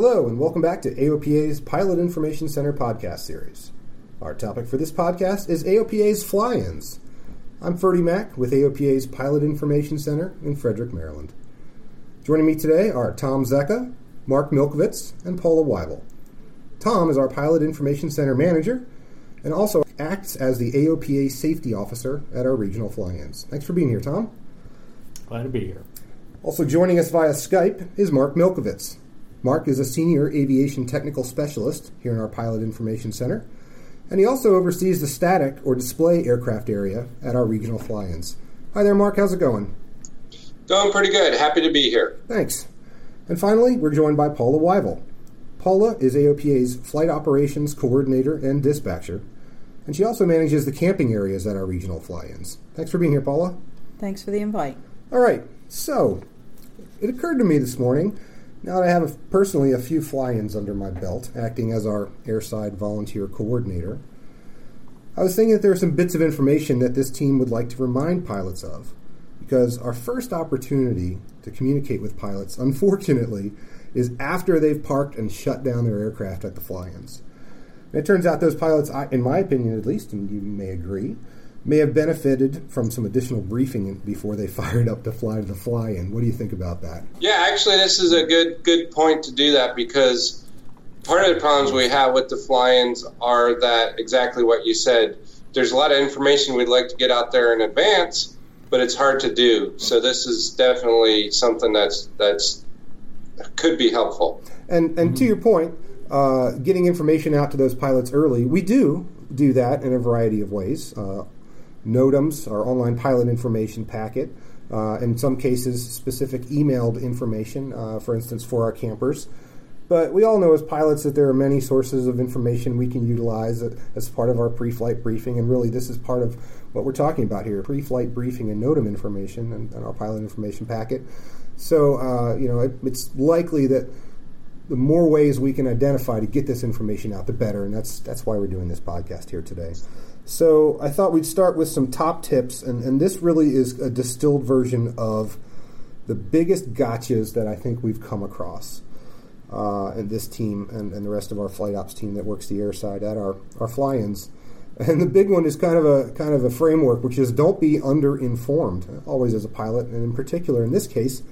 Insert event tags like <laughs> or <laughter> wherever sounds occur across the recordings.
Hello, and welcome back to AOPA's Pilot Information Center podcast series. Our topic for this podcast is AOPA's fly ins. I'm Ferdy Mack with AOPA's Pilot Information Center in Frederick, Maryland. Joining me today are Tom Zecca, Mark Milkovitz, and Paula Weibel. Tom is our Pilot Information Center manager and also acts as the AOPA safety officer at our regional fly ins. Thanks for being here, Tom. Glad to be here. Also joining us via Skype is Mark Milkovitz. Mark is a senior aviation technical specialist here in our Pilot Information Center, and he also oversees the static or display aircraft area at our regional fly ins. Hi there, Mark. How's it going? Going pretty good. Happy to be here. Thanks. And finally, we're joined by Paula Weibel. Paula is AOPA's flight operations coordinator and dispatcher, and she also manages the camping areas at our regional fly ins. Thanks for being here, Paula. Thanks for the invite. All right, so it occurred to me this morning now that I have a, personally a few fly ins under my belt, acting as our airside volunteer coordinator, I was thinking that there are some bits of information that this team would like to remind pilots of. Because our first opportunity to communicate with pilots, unfortunately, is after they've parked and shut down their aircraft at the fly ins. It turns out those pilots, in my opinion at least, and you may agree, may have benefited from some additional briefing before they <laughs> fired up to fly to the fly-in. What do you think about that? Yeah, actually, this is a good good point to do that because part of the problems we have with the fly-ins are that exactly what you said. There's a lot of information we'd like to get out there in advance, but it's hard to do. So this is definitely something that's that's could be helpful. And and mm-hmm. to your point, uh, getting information out to those pilots early, we do do that in a variety of ways. Uh, NOTAMs, our online pilot information packet, uh, in some cases, specific emailed information, uh, for instance, for our campers. But we all know as pilots that there are many sources of information we can utilize as part of our pre flight briefing, and really this is part of what we're talking about here pre flight briefing and NOTAM information and, and, our pilot information packet. So, uh, you know, it, it's likely that the more ways we can identify to get this information out, the better, and that's, that's why we're doing this podcast here today. So I thought we'd start with some top tips, and, and this really is a distilled version of the biggest gotchas that I think we've come across. Uh, and this team and, and the rest of our flight ops team that works the airside at our, our fly-ins. <laughs> And the big one is kind of a kind of a framework, which is don't be under-informed, always as a pilot, and in particular in this case,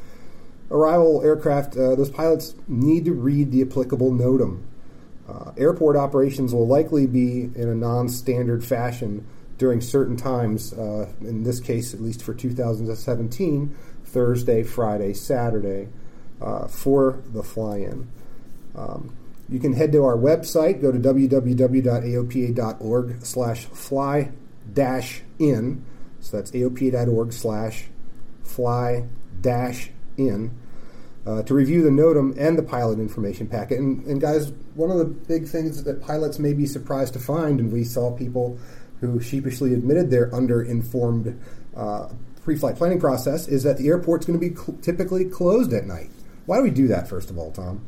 arrival aircraft. Uh, those pilots need to read the applicable NOTAM uh, airport operations will likely be in a non standard fashion during certain times, uh, in this case, at least for 2017, Thursday, Friday, Saturday, uh, for the fly in. Um, you can head to our website, go to www.aopa.org slash fly dash in. So that's aopa.org slash fly dash in uh, to review the NOTAM and the pilot information packet. And, and, guys, one of the big things that pilots may be surprised to find, and we saw people who sheepishly admitted under-informed uh, pre-flight planning process, is that the airport's going to be cl- typically closed at night. Why do we do that, first of all, Tom?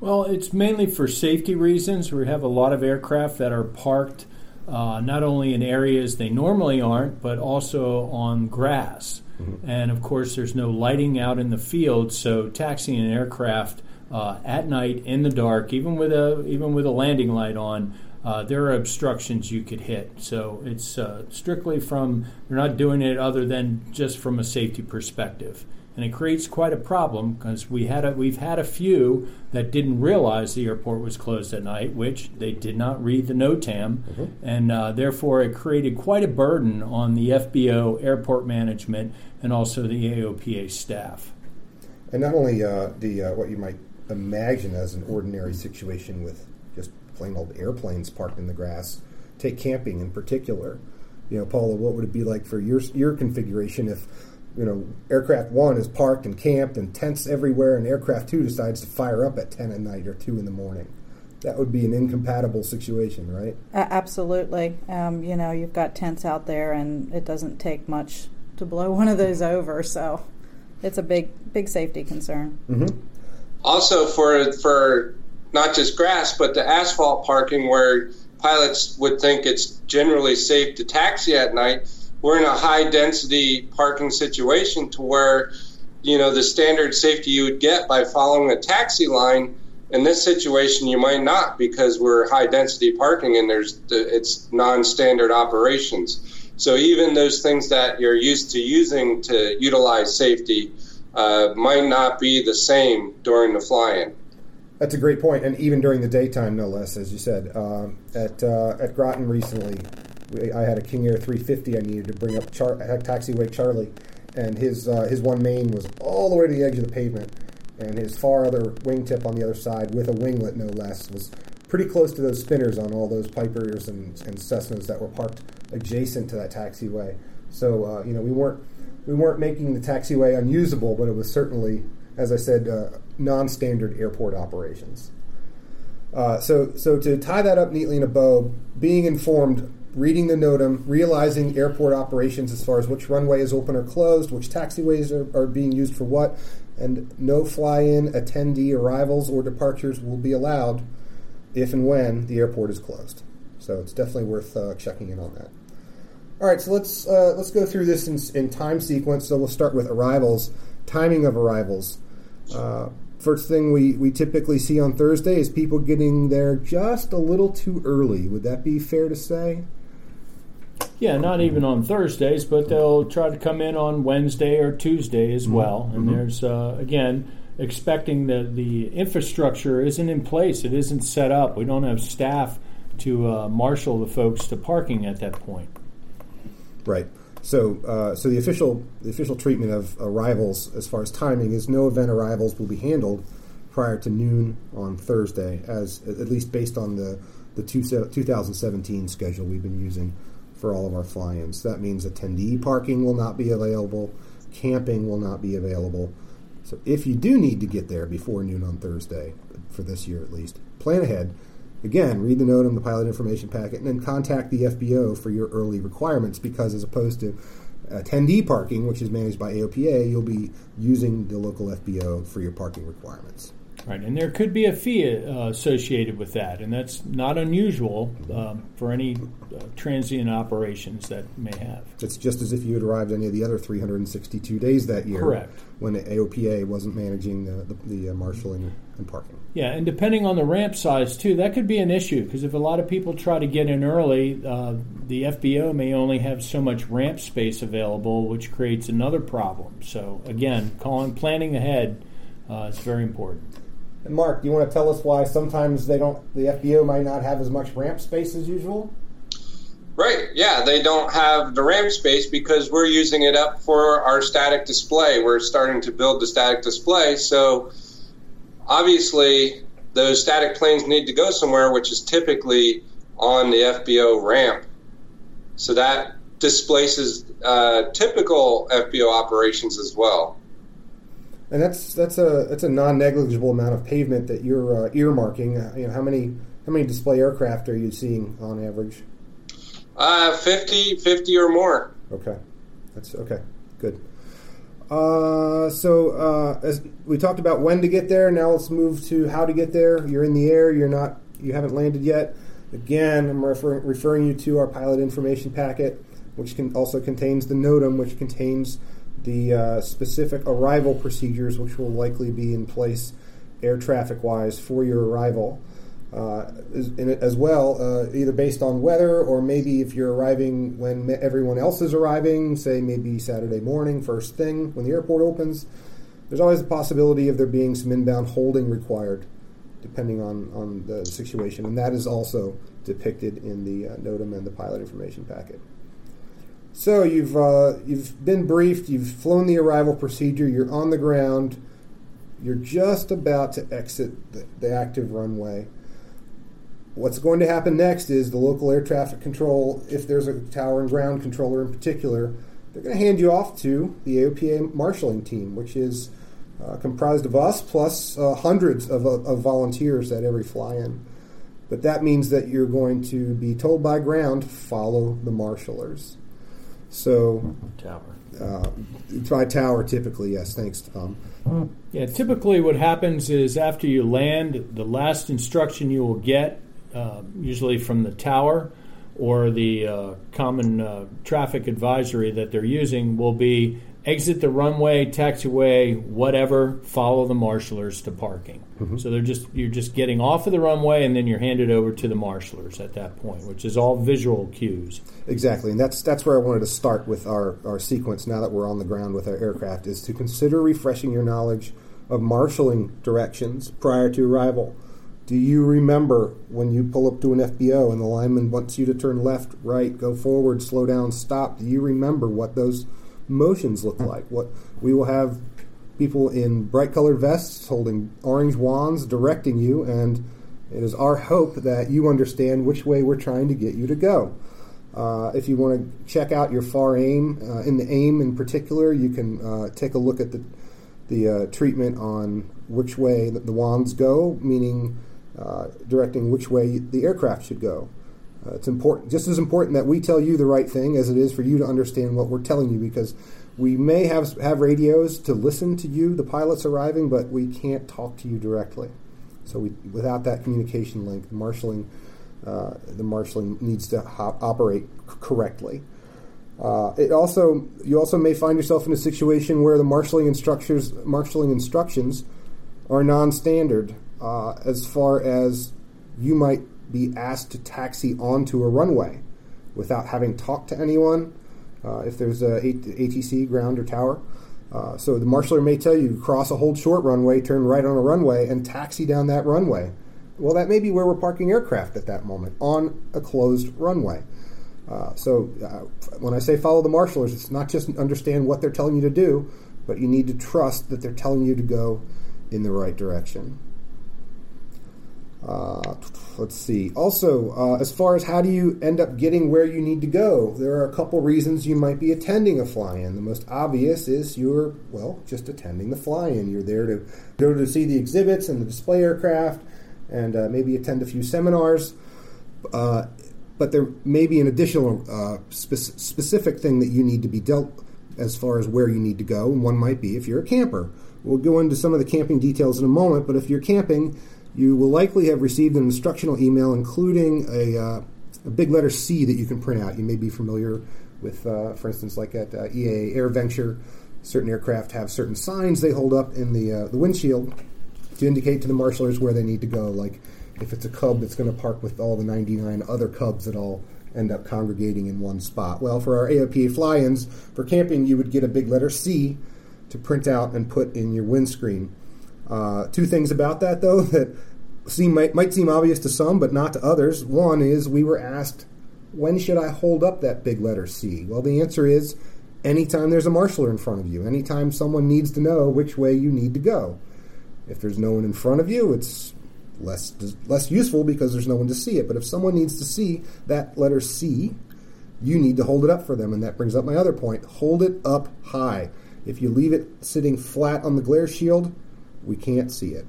Well, it's mainly for safety reasons. We have a lot of aircraft that are parked uh, not only in areas they normally aren't, but also on grass. Mm-hmm. And of course, there's no lighting out in the field, so taxiing an aircraft uh, at night in the dark, even with a even with a landing light on, uh, there are obstructions you could hit. So it's uh, strictly from you're not doing it other than just from a safety perspective and it creates quite a problem because we had a, we've had a few that didn't realize the airport was closed at night, which they did not read the NOTAM, mm-hmm. and uh, therefore it created quite a burden on the FBO, airport management, and also the AOPA staff. And not only uh, the uh, what you might imagine as an ordinary situation with just plain old airplanes parked in the grass, take camping in particular. You know, Paula, what would it be like for your your configuration if you know, aircraft one is parked and camped and tents everywhere, and aircraft two decides to fire up at 10 at night or 2 in the morning. That would be an incompatible situation, right? Uh, absolutely. Um, you know, you've got tents out there, and it doesn't take much to blow one of those over, so it's a big, big safety concern. Mm-hmm. Also, for for not just grass, but the asphalt parking where pilots would think it's generally safe to taxi at night we're in a high density parking situation to where you know the standard safety you would get by following a taxi line In this situation, you might not because we're high density parking and there's it's non-standard operations. So even those things that you're used to using to utilize safety uh, might not be the same during the fly-in. That's a great point, and even during the daytime, no less, as you said. Uh, at uh, at Groton recently, I had a King Air 350 I needed to bring up Char- taxiway Charlie, and his uh, his one main was all the way to the edge of the pavement, and his far other wingtip on the other side with a winglet, no less, was pretty close to those spinners on all those Pipers and, and Cessnas that were parked adjacent to that taxiway. So uh, you know we weren't we weren't making the taxiway unusable, but it was certainly, as I said, uh, non-standard airport operations. Uh, so, so to tie that up neatly in a bow, being informed, reading the NOTAM, realizing airport operations as far as which runway is open or closed, which taxiways are, are being used for what, and no fly-in, attendee arrivals or departures will be allowed if and when the airport is closed. So it's definitely worth uh, checking in on that. All right, so let's uh, let's go through this in, in, time sequence. So we'll start with arrivals, timing of arrivals. Uh, first thing we, we typically see on Thursday is people getting there just a little too early. Would that be fair to say? Yeah, not even on Thursdays, but they'll try to come in on Wednesday or Tuesday as mm-hmm. well. And mm-hmm. there's uh, again expecting that the infrastructure isn't in place; it isn't set up. We don't have staff to uh, marshal the folks to parking at that point. Right. So, uh, so the official the official treatment of arrivals, as far as timing, is no event arrivals will be handled prior to noon on Thursday, as at least based on the the two, 2017 schedule we've been using for all of our fly-ins. That means attendee parking will not be available, camping will not be available. So, if you do need to get there before noon on Thursday, for this year at least, plan ahead Again, read the NOTAM the pilot information packet, and then contact the FBO for your early requirements because as opposed to attendee parking, which is managed by AOPA, you'll be using the local FBO for your parking requirements. Right, and there could be a fee uh, associated with that, and that's not unusual um, for any uh, transient operations that may have. It's just as if you had arrived any of the other 362 days that year. Correct. When the AOPA wasn't managing the, the, the uh, marshaling and parking. Yeah, and depending on the ramp size too, that could be an issue because if a lot of people try to get in early, uh, the FBO may only have so much ramp space available, which creates another problem. So again, calling, planning ahead uh, is very important. Mark, do you want to tell us why sometimes they don't? The FBO might not have as much ramp space as usual. Right. Yeah, they don't have the ramp space because we're using it up for our static display. We're starting to build the static display, so obviously those static planes need to go somewhere, which is typically on the FBO ramp. So that displaces uh, typical FBO operations as well and that's that's a that's a non negligible amount of pavement that you're uh, earmarking. Uh, you know, how many how many display aircraft are you seeing on average? Uh, 50, 50 or more. Okay, that's okay. Good. Uh, so uh, as we talked about when to get there, now let's move to how to get there. You're in the air. You're not. You haven't landed yet. Again, I'm refer- referring you to our pilot information packet, which can also contains the NOTAM, which contains the uh, specific arrival procedures, which will likely be in place air traffic wise for your arrival. Uh, as, well, uh, either based on weather or maybe if you're arriving when everyone else is arriving, say maybe Saturday morning, first thing when the airport opens, there's always a possibility of there being some inbound holding required, depending on, on the situation. And that is also depicted in the uh, NOTAM and the pilot information packet. So you've uh, you've been briefed. You've flown the arrival procedure. You're on the ground. You're just about to exit the, the active runway. What's going to happen next is the local air traffic control, if there's a tower and ground controller in particular, they're going to hand you off to the AOPA marshaling team, which is uh, comprised of us plus uh, hundreds of, uh, of volunteers at every fly in. But that means that you're going to be told by ground follow the marshalers. So tower. Uh, by tower, typically, yes. Thanks, Tom. Yeah, typically, what happens is after you land, the last instruction you will get, uh, usually from the tower or the uh, common uh, traffic advisory that they're using, will be exit the runway, taxiway, whatever, follow the marshalers to parking. Mm-hmm. So they're just you're just getting off of the runway and then you're handed over to the marshalers at that point, which is all visual cues. Exactly, and that's that's where I wanted to start with our, our sequence now that we're on the ground with our aircraft is to consider refreshing your knowledge of marshaling directions prior to arrival. Do you remember when you pull up to an FBO and the lineman wants you to turn left, right, go forward, slow down, stop? Do you remember what those motions look like. What we will have people in bright colored vests holding orange wands directing you, and it is our hope that you understand which way we're trying to get you to go. Uh, if you want to check out your FAR AIM, uh, in the AIM in particular, you can uh, take a look at the the uh, treatment on which way the wands go, meaning uh, directing which way the aircraft should go. Uh, it's important, just as important that we tell you the right thing as it is for you to understand what we're telling you, because we may have have radios to listen to you, the pilots arriving, but we can't talk to you directly. So we, without that communication link, the marshaling, uh, the marshaling needs to ho- operate correctly. Uh, it also you also may find yourself in a situation where the marshaling instructors marshaling instructions are non-standard uh, as far as you might be asked to taxi onto a runway without having talked to anyone. Uh, if there's a ATC ground or tower, uh, so the marshaler may tell you cross a hold short runway, turn right on a runway, and taxi down that runway. Well, that may be where we're parking aircraft at that moment on a closed runway. Uh, so uh, when I say follow the marshalers, it's not just understand what they're telling you to do, but you need to trust that they're telling you to go in the right direction. Uh, let's see. Also, uh, as far as how do you end up getting where you need to go, there are a couple reasons you might be attending a fly in. The most obvious is you're, well, just attending the fly in. You're there to go to see the exhibits and the display aircraft and uh, maybe attend a few seminars. Uh, but there may be an additional uh, spe- specific thing that you need to be dealt as far as where you need to go. One might be if you're a camper. We'll go into some of the camping details in a moment, but if you're camping, you will likely have received an instructional email including a, uh, a big letter C that you can print out. You may be familiar with, uh, for instance, like at uh, EAA AirVenture, certain aircraft have certain signs they hold up in the, uh, the windshield to indicate to the marshalers where they need to go. Like if it's a cub that's going to park with all the 99 other cubs that all end up congregating in one spot. Well, for our AOPA fly ins, for camping, you would get a big letter C to print out and put in your windscreen. Uh, two things about that, though, <laughs> that seem might, might seem obvious to some, but not to others. One is we were asked, when should I hold up that big letter C? Well, the answer is anytime there's a marshaler in front of you, anytime someone needs to know which way you need to go. If there's no one in front of you, it's less less useful because there's no one to see it. But if someone needs to see that letter C, you need to hold it up for them, and that brings up my other point: hold it up high. If you leave it sitting flat on the glare shield, we can't see it.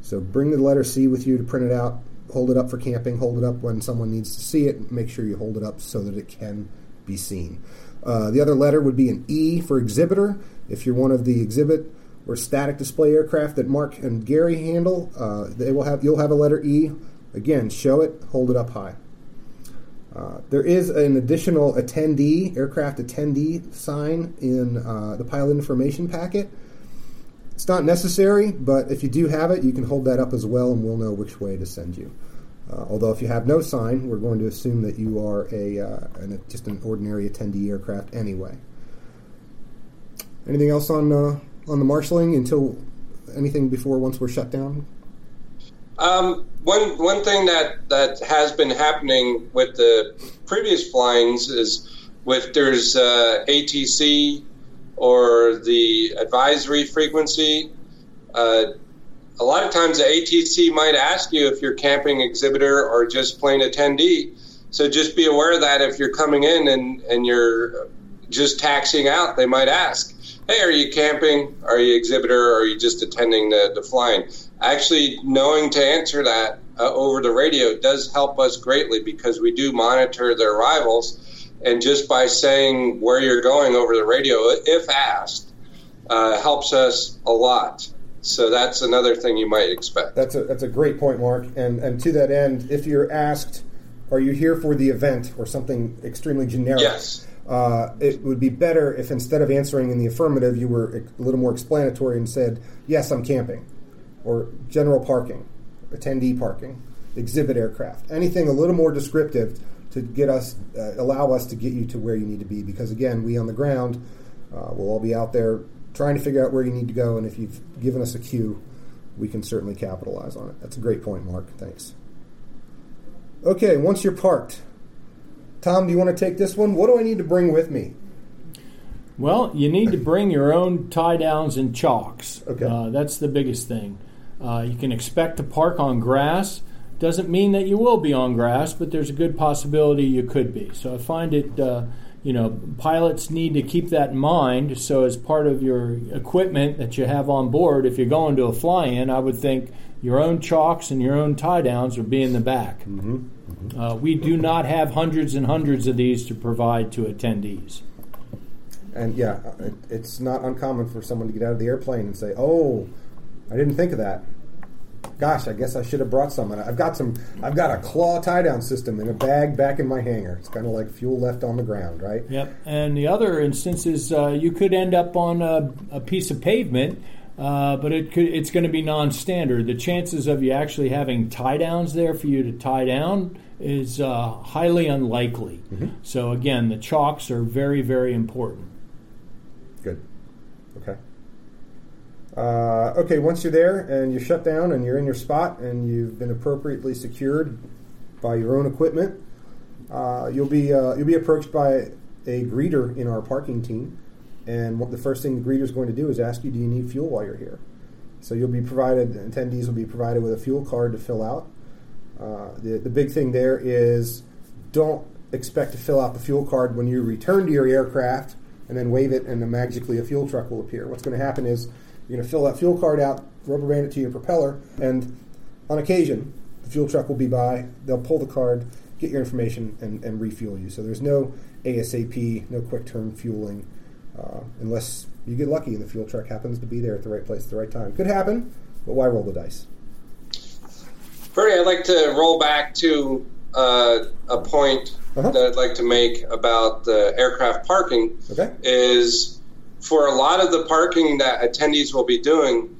So bring the letter C with you to print it out, hold it up for camping, hold it up when someone needs to see it, make sure you hold it up so that it can be seen. Uh, the other letter would be an E for exhibitor. If you're one of the exhibit or static display aircraft that Mark and Gary handle, uh, they will have you'll have a letter E. Again, show it, hold it up high. Uh, there is an additional attendee, aircraft attendee sign in uh, the pilot information packet. It's not necessary, but if you do have it, you can hold that up as well, and we'll know which way to send you. Uh, although if you have no sign, we're going to assume that you are a, uh, an, just an ordinary attendee aircraft anyway. Anything else on uh, on the marshaling until anything before once we're shut down? Um, one one thing that that has been happening with the previous fly-ins is with there's uh, ATC or the advisory frequency. Uh, a lot of times the ATC might ask you if you're camping exhibitor or just plain attendee. So just be aware of that if you're coming in and, and you're just taxiing out, they might ask, hey, are you camping? Are you exhibitor? Or are you just attending the, the fly-in? Actually, knowing to answer that uh, over the radio does help us greatly because we do monitor their arrivals and just by saying where you're going over the radio, if asked, uh, helps us a lot. So that's another thing you might expect. That's a that's a great point, Mark. And and to that end, if you're asked, are you here for the event or something extremely generic? Yes. uh, it would be better if instead of answering in the affirmative, you were a little more explanatory and said, "Yes, I'm camping," or general parking, attendee parking, exhibit aircraft, anything a little more descriptive to get us, uh, allow us to get you to where you need to be. Because again, we on the ground uh, will all be out there trying to figure out where you need to go, and if you've given us a cue, we can certainly capitalize on it. That's a great point, Mark. Thanks. Okay, once you're parked, Tom, do you want to take this one? What do I need to bring with me? Well, you need to bring your own tie downs and chocks. Okay. Uh, that's the biggest thing. Uh, you can expect to park on grass. Doesn't mean that you will be on grass, but there's a good possibility you could be. So I find it, uh, you know, pilots need to keep that in mind. So as part of your equipment that you have on board, if you're going to a fly-in, I would think your own chocks and your own tie downs would be in the back. Mm-hmm. Mm-hmm. Uh, we do not have hundreds and hundreds of these to provide to attendees. And yeah, it, it's not uncommon for someone to get out of the airplane and say, "Oh, I didn't think of that. Gosh, I guess I should have brought some. And I've got some. I've got a claw tie down system in a bag back in my hangar. It's kind of like fuel left on the ground, right? Yep. And the other instance is uh, you could end up on a, a piece of pavement. Uh, but it could, it's going to be non-standard. The chances of you actually having tie downs there for you to tie down is uh, highly unlikely. Mhm. So again, the chocks are very, very important. Good. Okay. Uh, okay, once you're there and you're shut down and you're in your spot and you've been appropriately secured by your own equipment, uh, you'll be uh, you'll be approached by a greeter in our parking team, and what the first thing the greeter is going to do is ask you, "Do you need fuel while you're here?" So you'll be provided attendees will be provided with a fuel card to fill out. Uh, the the big thing there is don't expect to fill out the fuel card when you return to your aircraft and then wave it, and magically a fuel truck will appear. What's going to happen is you're going to fill that fuel card out, rubber band it to your propeller, and on occasion, the fuel truck will be by. They'll pull the card, get your information, and, and refuel you. So there's no ASAP, no quick turn fueling, uh, unless you get lucky and the fuel truck happens to be there at the right place at the right time. Could happen, but why roll the dice? Bernie, I'd like to roll back to uh, a point Uh-huh. that I'd like to make about the aircraft parking. Okay. Is for a lot of the parking that attendees will be doing,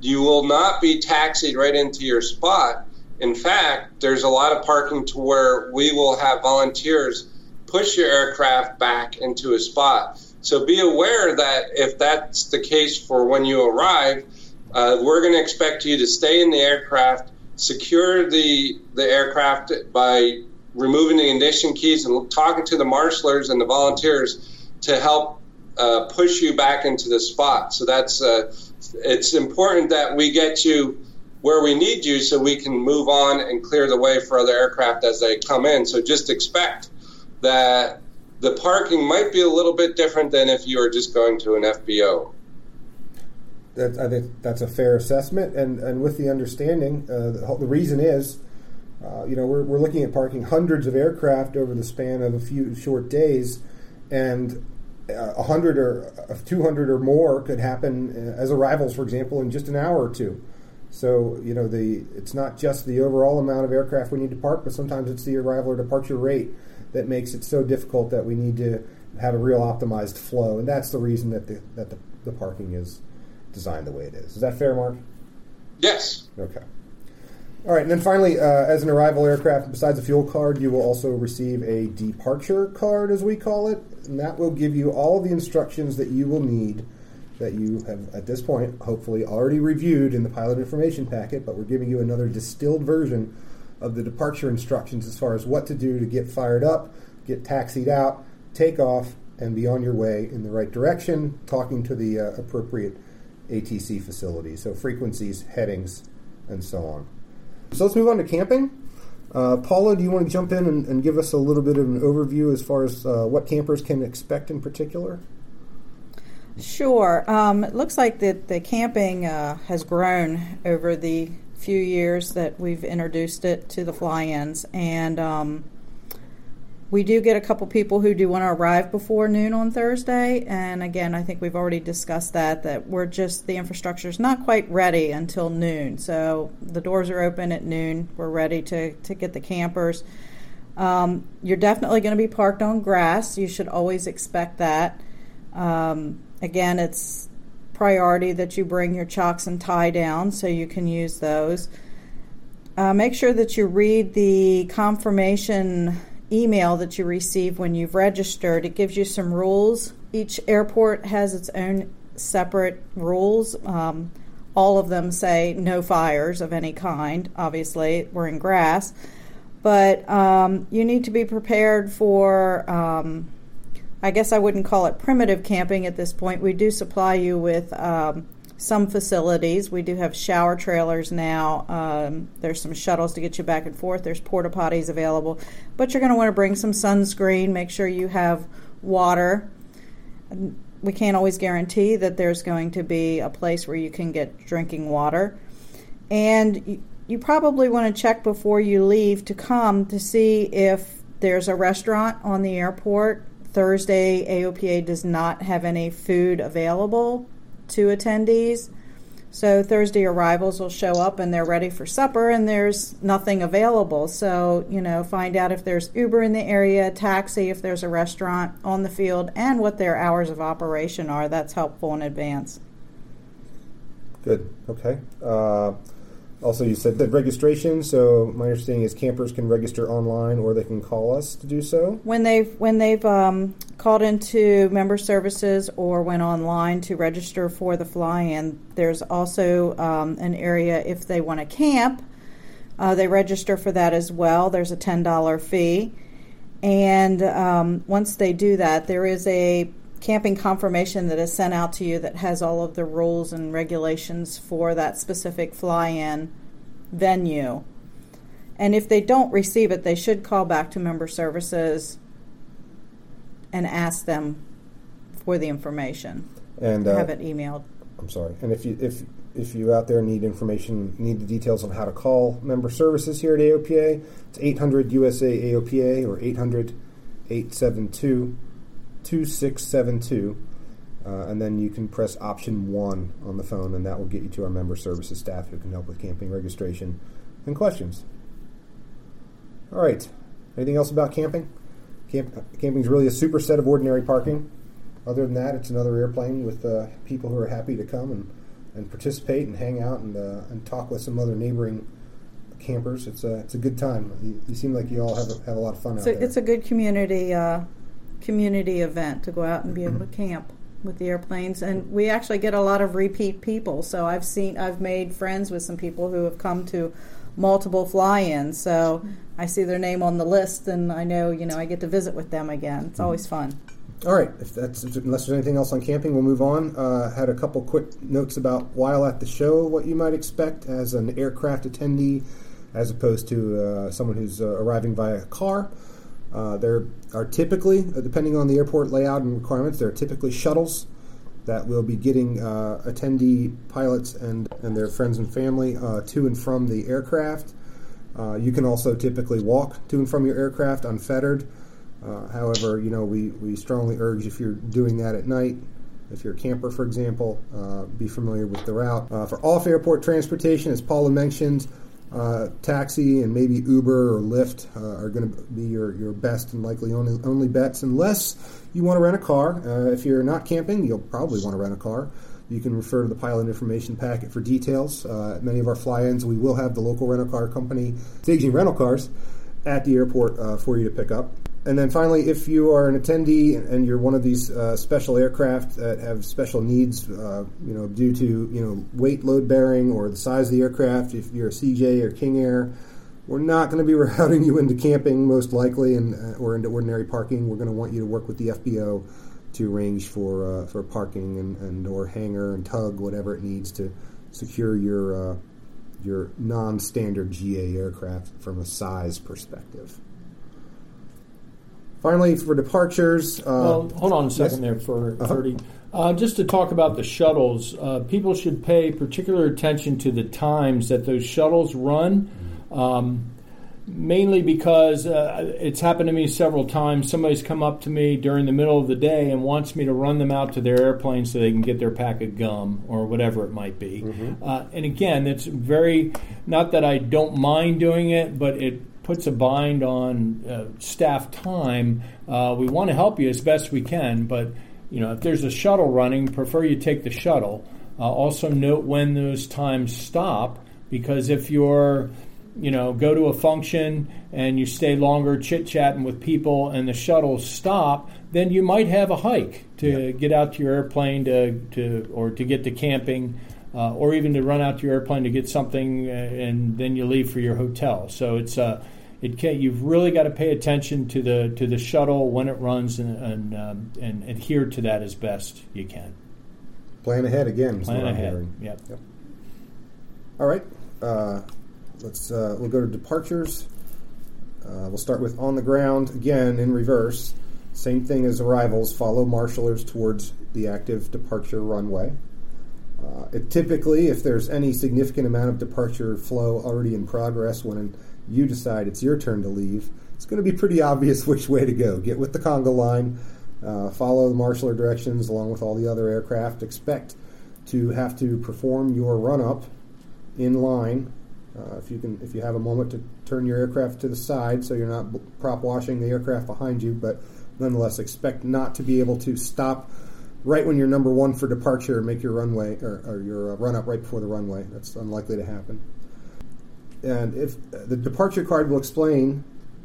you will not be taxied right into your spot. In fact, there's a lot of parking to where we will have volunteers push your aircraft back into a spot. So be aware that if that's the case for when you arrive, uh, we're going to expect you to stay in the aircraft, secure the the aircraft by removing the ignition keys and talking to the marshalers and the volunteers to help uh, push you back into the spot. So that's uh, it's important that we get you where we need you so we can move on and clear the way for other aircraft as they come in. So just expect that the parking might be a little bit different than if you were just going to an FBO. That, I think that's a fair assessment, and, and with the understanding, uh, the, the reason is, uh, you know, we're, we're looking at parking hundreds of aircraft over the span of a few short days, and a hundred or two hundred or more could happen uh, as arrivals, for example, in just an hour or two. So you know, the it's not just the overall amount of aircraft we need to park, but sometimes it's the arrival or departure rate that makes it so difficult that we need to have a real optimized flow, and that's the reason that the that the, the parking is designed the way it is. Is that fair, Mark? Yes. Okay. All right, and then finally, uh, as an arrival aircraft, besides a fuel card, you will also receive a departure card, as we call it, and that will give you all the instructions that you will need that you have, at this point, hopefully already reviewed in the pilot information packet, but we're giving you another distilled version of the departure instructions as far as what to do to get fired up, get taxied out, take off, and be on your way in the right direction, talking to the uh, appropriate ATC facility. So frequencies, headings, and so on. So let's move on to camping. Uh, Paula, do you want to jump in and, and give us a little bit of an overview as far as uh, what campers can expect in particular? Sure. Um, it looks like that the camping uh, has grown over the few years that we've introduced it to the fly-ins, and um, we do get a couple people who do want to arrive before noon on Thursday. And again, I think we've already discussed that that we're just the infrastructure is not quite ready until noon. So the doors are open at noon. We're ready to to get the campers. Um, you're definitely going to be parked on grass. You should always expect that. Um, again, it's priority that you bring your chocks and tie down so you can use those. Uh, make sure that you read the confirmation email that you receive when you've registered. It gives you some rules. Each airport has its own separate rules. Um, all of them say no fires of any kind. Obviously, we're in grass. But um, you need to be prepared for, um, I guess I wouldn't call it primitive camping at this point. We do supply you with um, some facilities. We do have shower trailers now. Um, there's some shuttles to get you back and forth. There's porta potties available. But you're going to want to bring some sunscreen, make sure you have water. We can't always guarantee that there's going to be a place where you can get drinking water. And you probably want to check before you leave to come to see if there's a restaurant on the airport. Thursday, AOPA does not have any food available to attendees. So Thursday arrivals will show up and they're ready for supper and there's nothing available. So, you know, find out if there's Uber in the area, taxi, if there's a restaurant on the field, and what their hours of operation are. That's helpful in advance. Good. Okay. Uh, also, you said that registration. So my understanding is campers can register online, or they can call us to do so. When they've when they've um, called into member services or went online to register for the fly-in, there's also um, an area if they want to camp. Uh, they register for that as well. There's a ten dollar fee, and um, once they do that, there is a camping confirmation that is sent out to you that has all of the rules and regulations for that specific fly in venue. And if they don't receive it, they should call back to member services and ask them for the information. And uh, have it emailed. I'm sorry. And if you if if you out there need information, need the details on how to call member services here at AOPA, it's 800 USA AOPA or 800 872 2672. Uh, and then you can press option one on the phone, and that will get you to our member services staff who can help with camping registration and questions. All right. Anything else about camping? Camp, camping is really a superset of ordinary parking. Other than that, it's another airplane with uh, people who are happy to come and, and participate and hang out and, uh, and talk with some other neighboring campers. It's a, it's a good time. You, you seem like you all have a, have a lot of fun so out there. It's a good community uh, community event to go out and be able to camp with the airplanes. And we actually get a lot of repeat people. So i've seen i've made friends with some people who have come to multiple fly-ins. So i see their name on the list and i know you know i get to visit with them again. It's always fun. All right. If that's unless there's anything else on camping we'll move on. Uh, had a couple quick notes about while at the show what you might expect as an aircraft attendee as opposed to uh, someone who's uh, arriving via car uh, there are typically, uh, depending on the airport layout and requirements, there are typically shuttles that will be getting uh, attendee pilots and, and their friends and family uh, to and from the aircraft. Uh, you can also typically walk to and from your aircraft unfettered. However, you know we, we strongly urge if you're doing that at night, if you're a camper, for example, be familiar with the route. for off-airport transportation, as Paula mentioned, uh, taxi and maybe Uber or Lyft uh, are going to be your, your best and likely only, only bets, unless you want to rent a car. Uh, if you're not camping, you'll probably want to rent a car. You can refer to the pilot information packet for details. Uh, many of our fly ins, we will have the local rental car company staging rental cars at the airport uh, for you to pick up. And then finally, if you are an attendee and you're one of these uh, special aircraft that have special needs, uh, you know, due to you know weight load bearing or the size of the aircraft, if you're a CJ or King Air, we're not going to be <laughs> routing you into camping most likely, and uh, or into ordinary parking. We're going to want you to work with the FBO to arrange for uh, for parking and, and or hangar and tug whatever it needs to secure your uh, your non-standard GA aircraft from a size perspective. Finally, for departures. Uh, well, hold on a second yes? there for uh-huh. 30. Uh, just to talk about the shuttles, uh, people should pay particular attention to the times that those shuttles run. Um, mainly because uh, it's happened to me several times. Somebody's come up to me during the middle of the day and wants me to run them out to their airplane so they can get their pack of gum or whatever it might be. Mm-hmm. Uh, and again, it's very, not that I don't mind doing it, but it puts a bind on uh, staff time. Uh, we want to help you as best we can, but you know if there's a shuttle running, prefer you take the shuttle. Uh, also note when those times stop because if you're you know go to a function and you stay longer chit chatting with people and the shuttles stop, then you might have a hike to get out to your airplane to, to or to get to camping. Uh, or even to run out to your airplane to get something, uh, and then you leave for your hotel. So it's uh, it can, you've really got to pay attention to the to the shuttle when it runs and and, um, and adhere to that as best you can. Plan ahead again. is Plan ahead. Yep. Yep. All right. Uh, let's uh, we'll go to departures. Uh, we'll start with on the ground again in reverse. Same thing as arrivals. Follow marshalers towards the active departure runway. Uh, it typically, if there's any significant amount of departure flow already in progress when you decide it's your turn to leave, it's going to be pretty obvious <laughs> which way to go. Get with the conga line, uh, follow the marshaller directions along with all the other aircraft. Expect to have to perform your run up in line. Uh, if you can, if you have a moment to turn your aircraft to the side, so you're not prop washing the aircraft behind you, but nonetheless expect not to be able to stop right when you're number one for departure and make your runway or, or your uh, run up right before the runway. That's unlikely to happen. And if the departure card will explain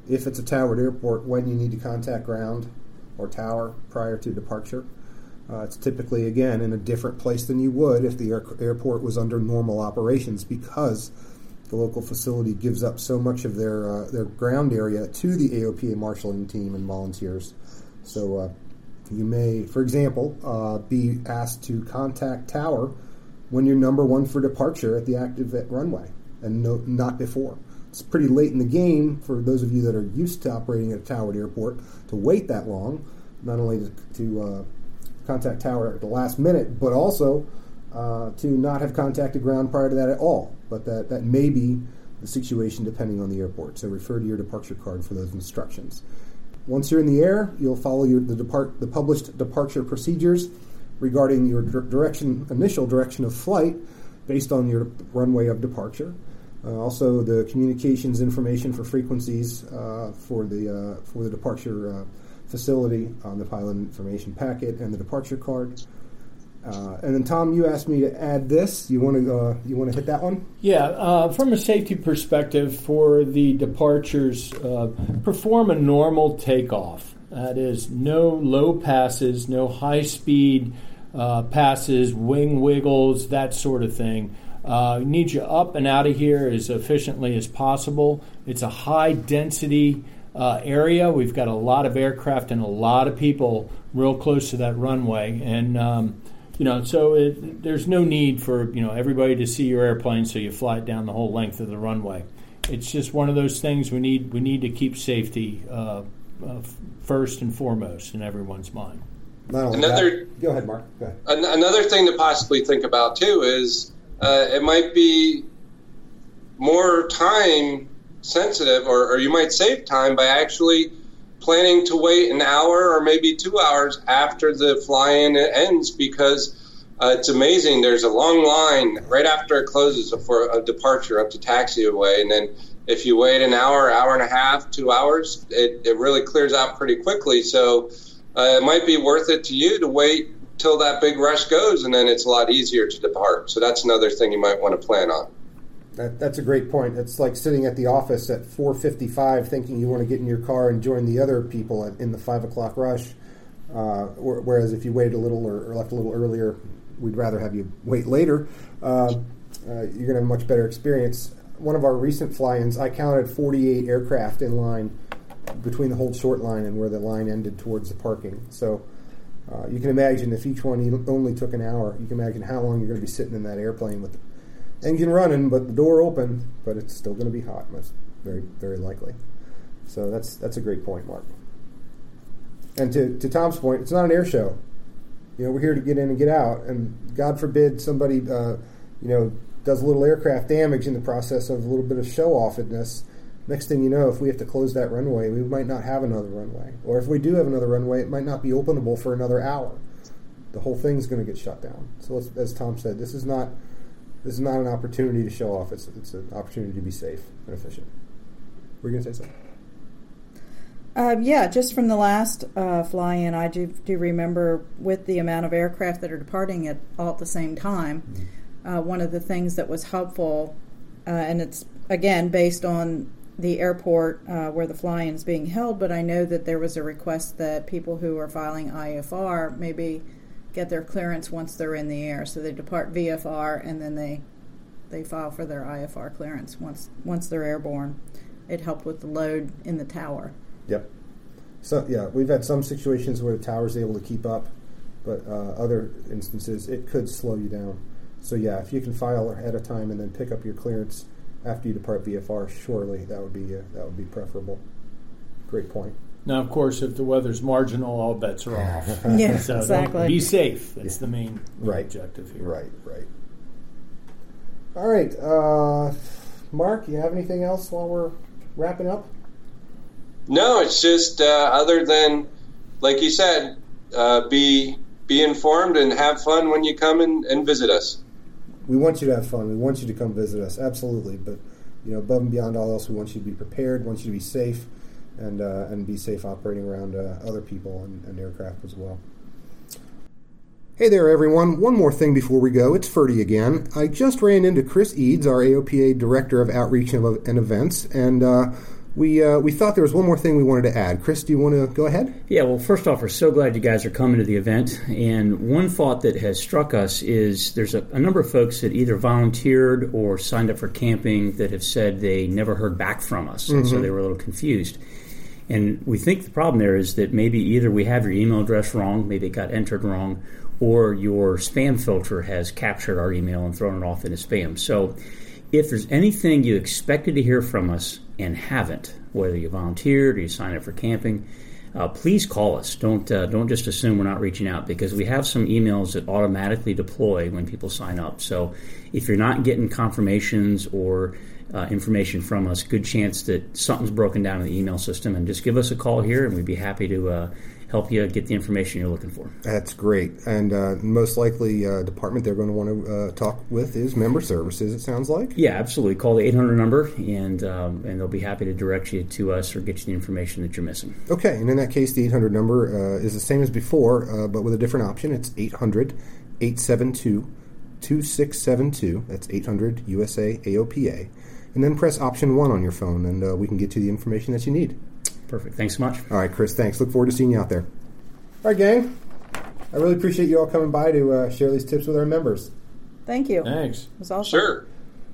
if it's a towered airport when you need to contact ground or tower prior to departure. Uh, it's typically again in a different place than you would if the air- airport was under normal operations because the local facility gives up so much of their uh, their ground area to the AOPA marshaling team and volunteers. So uh, you may, for example, uh, be asked to contact tower when you're number one for departure at the active runway, and no, not before. It's pretty late in the game for those of you that are used to operating at a towered airport to wait that long, not only to, to uh, contact tower at the last minute, but also uh, to not have contacted ground prior to that at all. But that, that may be the situation depending on the airport. So refer to your departure card for those instructions. Once you're in the air, you'll follow your, the, depart, the published departure procedures regarding your direction, initial direction of flight based on your runway of departure. Uh, also, the communications information for frequencies uh, for the uh, for the departure facility on the pilot information packet and the departure card. Uh, and then, Tom, you asked me to add this. You want to uh, you want to hit that one? Yeah, uh, from a safety perspective, for the departures, perform a normal takeoff. That is, no low passes, no high speed passes, wing wiggles, that sort of thing. Uh, need you up and out of here as efficiently as possible. It's a high density uh, area. We've got a lot of aircraft and a lot of people real close to that runway, and um, you know, so it, there's no need for you know everybody to see your airplane, so you fly it down the whole length of the runway. It's just one of those things we need. We need to keep safety uh, uh, first and foremost in everyone's mind. Not only Another- that- go ahead, Mark. Go ahead. An- another thing to possibly think about too is uh, it might be more time sensitive, or, or you might save time by actually planning to wait an hour or maybe two hours after the fly-in ends because uh, it's amazing. There's a long line right after it closes for a departure up to taxiway, and then if you wait an hour, hour and a half, two hours, it, it really clears out pretty quickly. So uh, it might be worth it to you to wait till that big rush goes, and then it's a lot easier to depart. So that's another thing you might want to plan on. That, that's a great point. It's like sitting at the office at 4:55, thinking you want to get in your car and join the other people at, in the five o'clock rush. Uh, wh- whereas if you waited a little or, or left a little earlier, we'd rather have you wait later. Uh, uh, you're going to have a much better experience. One of our recent fly-ins, I counted 48 aircraft in line between the hold short line and where the line ended towards the parking. So uh, you can imagine if each one only took an hour, you can imagine how long you're going to be sitting in that airplane with the engine running, but the door open, but it's still going to be hot, most very very likely. So that's that's a great point, Mark. And to, to Tom's point, it's not an air show. You know, we're here to get in and get out, and God forbid somebody, uh, you know, does a little aircraft damage in the process of a little bit of show offedness. Next thing you know, if we have to close that runway, we might not have another runway. Or if we do have another runway, it might not be openable for another hour. The whole thing's going to get shut down. So, let's, as Tom said, this is not this is not an opportunity to show off. It's it's an opportunity to be safe and efficient. Were you going to say something? Um, yeah, just from the last uh, fly-in, I do, do remember with the amount of aircraft that are departing at all at the same time. Uh, one of the things that was helpful, uh, and it's again based on the airport uh, where the fly-in is being held, but I know that there was a request that people who are filing IFR maybe get their clearance once they're in the air. So they depart VFR and then they they file for their IFR clearance once once they're airborne. It helped with the load in the tower. Yep. So yeah, we've had some situations where the tower is able to keep up, but uh, other instances it could slow you down. So yeah, if you can file ahead of time and then pick up your clearance after you depart VFR, surely that would be uh, that would be preferable. Great point. Now, of course, if the weather's marginal, all bets are off. <laughs> Yeah, So exactly. Be safe. That's the main Right. objective here. Right, right. All right, uh, Mark, you have anything else while we're wrapping up? No, it's just uh, other than, like you said, uh, be be informed and have fun when you come and, and visit us. We want you to have fun. We want you to come visit us, absolutely. But you know, above and beyond all else, we want you to be prepared. Want you to be safe, and uh, and be safe operating around uh, other people and, and aircraft as well. Hey there, everyone. One more thing before we go. It's Ferdy again. I just ran into Chris Eads, our AOPA Director of Outreach and Events, and uh, we uh, we thought there was one more thing we wanted to add. Chris, do you want to go ahead? Yeah, well, first off, we're so glad you guys are coming to the event. And one thought that has struck us is there's a, a number of folks that either volunteered or signed up for camping that have said they never heard back from us, and so they were a little confused. And we think the problem there is that maybe either we have your email address wrong, maybe it got entered wrong, or your spam filter has captured our email and thrown it off into spam. So if there's anything you expected to hear from us and haven't, whether you volunteered or you signed up for camping, uh, please call us. Don't uh, don't just assume we're not reaching out because we have some emails that automatically deploy when people sign up. So if you're not getting confirmations or uh, information from us, good chance that something's broken down in the email system. And just give us a call here, and we'd be happy to uh, help you get the information you're looking for. That's great. And uh, most likely uh, department they're going to want to uh, talk with is member services. It sounds like. Yeah, absolutely. Call the 800 number, and um, and they'll be happy to direct you to us or get you the information that you're missing. Okay, and in that case, the 800 number uh, is the same as before, uh, but with a different option. It's 800 872 2672. That's 800 USA AOPA. And then press option 1 on your phone, and uh, we can get you the information that you need. Perfect. Thanks so much. All right, Chris, thanks. Look forward to seeing you out there. All right, gang. I really appreciate you all coming by to uh, share these tips with our members. Thank you. Thanks. It was awesome. Sure.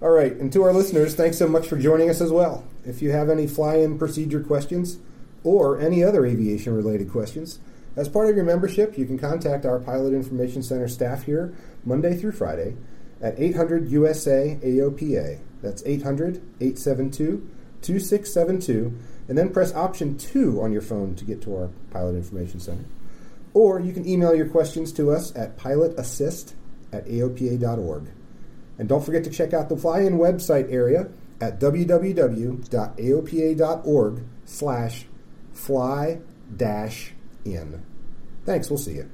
All right, and to our listeners, thanks so much for joining us as well. If you have any fly in procedure questions or any other aviation related questions, as part of your membership, you can contact our Pilot Information Center staff here Monday through Friday at 800 USA AOPA. That's 800 872 2672, and then press option 2 on your phone to get to our Pilot Information Center. Or you can email your questions to us at pilotassist at aopa.org. And don't forget to check out the fly-in website area at www.aopa.org slash fly dash in. Thanks, we'll see you.